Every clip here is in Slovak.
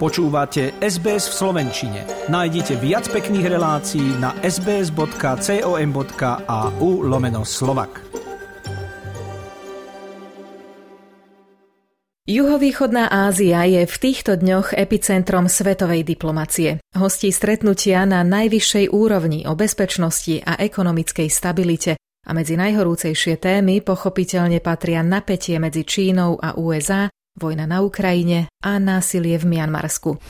Počúvate SBS v Slovenčine. Nájdite viac pekných relácií na sbs.com.au lomeno slovak. Juhovýchodná Ázia je v týchto dňoch epicentrom svetovej diplomacie. Hostí stretnutia na najvyššej úrovni o bezpečnosti a ekonomickej stabilite a medzi najhorúcejšie témy pochopiteľne patria napätie medzi Čínou a USA, vojna na Ukrajine a násilie v Mianmarsku.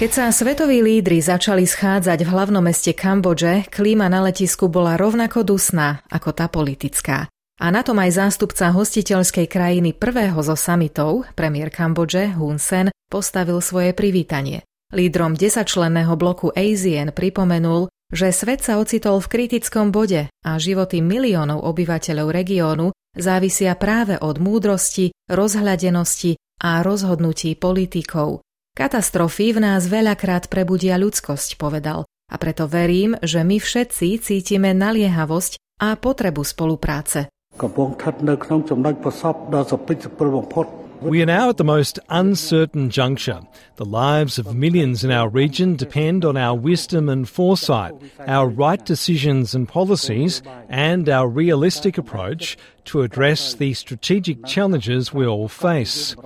Keď sa svetoví lídry začali schádzať v hlavnom meste Kambodže, klíma na letisku bola rovnako dusná ako tá politická. A na tom aj zástupca hostiteľskej krajiny prvého zo samitov, premiér Kambodže Hun Sen, postavil svoje privítanie. Lídrom desačlenného bloku ASEAN pripomenul, že svet sa ocitol v kritickom bode a životy miliónov obyvateľov regiónu závisia práve od múdrosti, rozhľadenosti a rozhodnutí politikov. Katastrofy v nás veľakrát prebudia ľudskosť, povedal, a preto verím, že my všetci cítime naliehavosť a potrebu spolupráce. កំពុងស្ថិតនៅក្នុងចំណុចប្រសពដ៏សពិចសពិលបំផុត We are now at the most uncertain juncture. The lives of millions in our region depend on our wisdom and foresight, our right decisions and policies, and our realistic approach to address the strategic challenges we all face.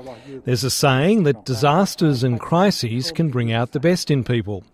There's a saying that disasters and crises can bring out the best in people.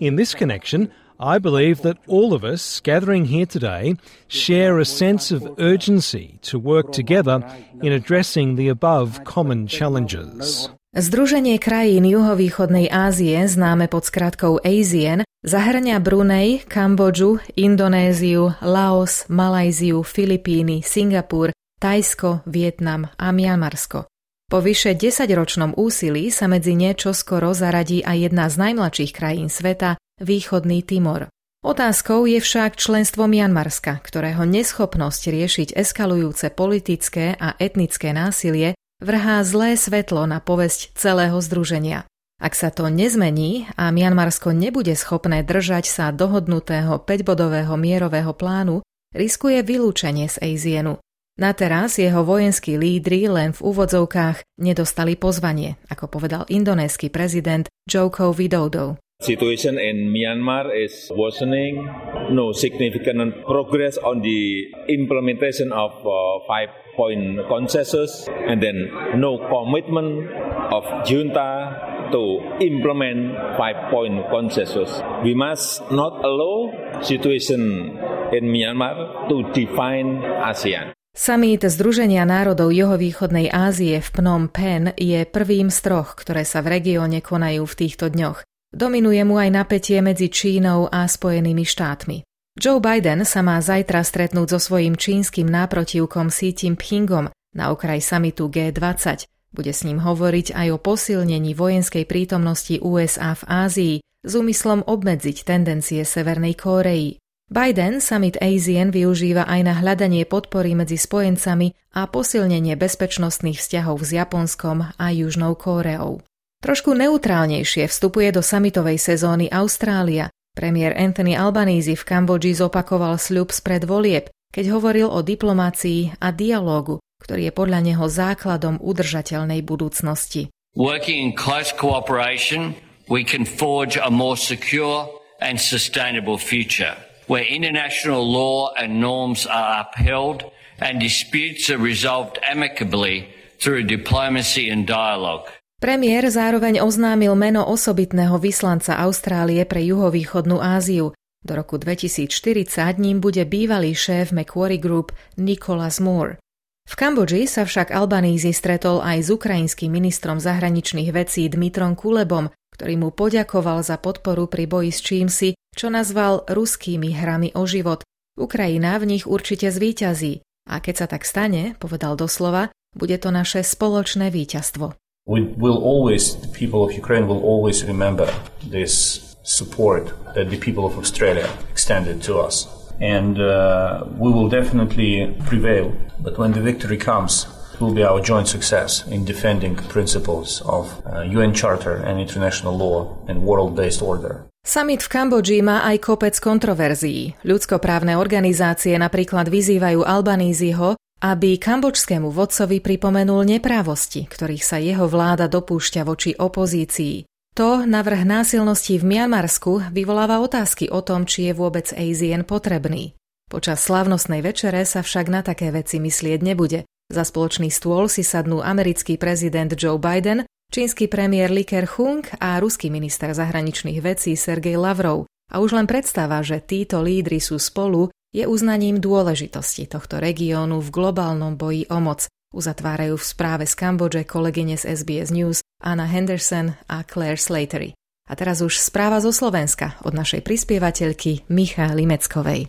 In this connection, I believe that all of us gathering here today share a sense of urgency to work together in addressing the above common challenges. Združenie krajín juhovýchodnej Ázie, známe pod skratkou ASEAN, zahrňa Brunei, Kambodžu, Indonéziu, Laos, Malajziu, Filipíny, Singapur, Tajsko, Vietnam a Mianmarsko. Po vyše desaťročnom úsilí sa medzi ne čoskoro zaradí aj jedna z najmladších krajín sveta, východný Timor. Otázkou je však členstvo Mianmarska, ktorého neschopnosť riešiť eskalujúce politické a etnické násilie vrhá zlé svetlo na povesť celého združenia. Ak sa to nezmení a Mianmarsko nebude schopné držať sa dohodnutého 5-bodového mierového plánu, riskuje vylúčenie z ASEANu. Na teraz jeho vojenskí lídry len v úvodzovkách nedostali pozvanie, ako povedal indonésky prezident Joko Widodo. Situation in Myanmar is worsening. No significant progress on the implementation of uh, five-point consensus, and then no commitment of junta to implement five-point consensus. We must not allow situation in Myanmar to define ASEAN. Samít Združenia národov juhovýchodnej Ázie v Phnom Penh je prvým z troch, ktoré sa v regióne konajú v týchto dňoch. Dominuje mu aj napätie medzi Čínou a Spojenými štátmi. Joe Biden sa má zajtra stretnúť so svojím čínskym náprotivkom Xi Jinpingom na okraj samitu G20. Bude s ním hovoriť aj o posilnení vojenskej prítomnosti USA v Ázii s úmyslom obmedziť tendencie Severnej Kórei. Biden summit ASEAN využíva aj na hľadanie podpory medzi spojencami a posilnenie bezpečnostných vzťahov s Japonskom a Južnou Kóreou. Trošku neutrálnejšie vstupuje do samitovej sezóny Austrália. Premiér Anthony Albanese v Kambodži zopakoval sľub spred volieb, keď hovoril o diplomácii a dialógu, ktorý je podľa neho základom udržateľnej budúcnosti. Working in close cooperation, we can forge a more secure and sustainable future, where international law and norms are upheld and disputes are resolved amicably through diplomacy and dialogue. Premiér zároveň oznámil meno osobitného vyslanca Austrálie pre juhovýchodnú Áziu. Do roku 2040 ním bude bývalý šéf Macquarie Group Nicholas Moore. V Kambodži sa však Albanízi stretol aj s ukrajinským ministrom zahraničných vecí Dmitrom Kulebom, ktorý mu poďakoval za podporu pri boji s čímsi, čo nazval ruskými hrami o život. Ukrajina v nich určite zvíťazí. A keď sa tak stane, povedal doslova, bude to naše spoločné víťazstvo. We will always, the people of Ukraine will always remember this support that the people of Australia extended to us. And uh, we will definitely prevail. But when the victory comes, It will be our joint success in defending principles of uh, UN Charter and international law and world-based order. Summit v Kambodži má aj kopec kontroverzií. Ľudskoprávne organizácie napríklad vyzývajú Albaníziho, aby kambočskému vodcovi pripomenul neprávosti, ktorých sa jeho vláda dopúšťa voči opozícii. To navrh násilností v Mianmarsku vyvoláva otázky o tom, či je vôbec ASEAN potrebný. Počas slavnostnej večere sa však na také veci myslieť nebude. Za spoločný stôl si sadnú americký prezident Joe Biden čínsky premiér Li Keqiang a ruský minister zahraničných vecí Sergej Lavrov. A už len predstava, že títo lídry sú spolu, je uznaním dôležitosti tohto regiónu v globálnom boji o moc, uzatvárajú v správe z Kambodže kolegyne z SBS News Anna Henderson a Claire Slatery. A teraz už správa zo Slovenska od našej prispievateľky Michály Limeckovej.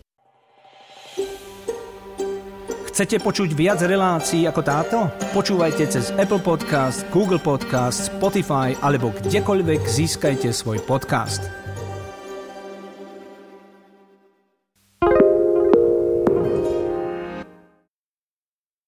Chcete počuť viac relácií ako táto? Počúvajte cez Apple Podcast, Google Podcast, Spotify alebo kdekoľvek získajte svoj podcast.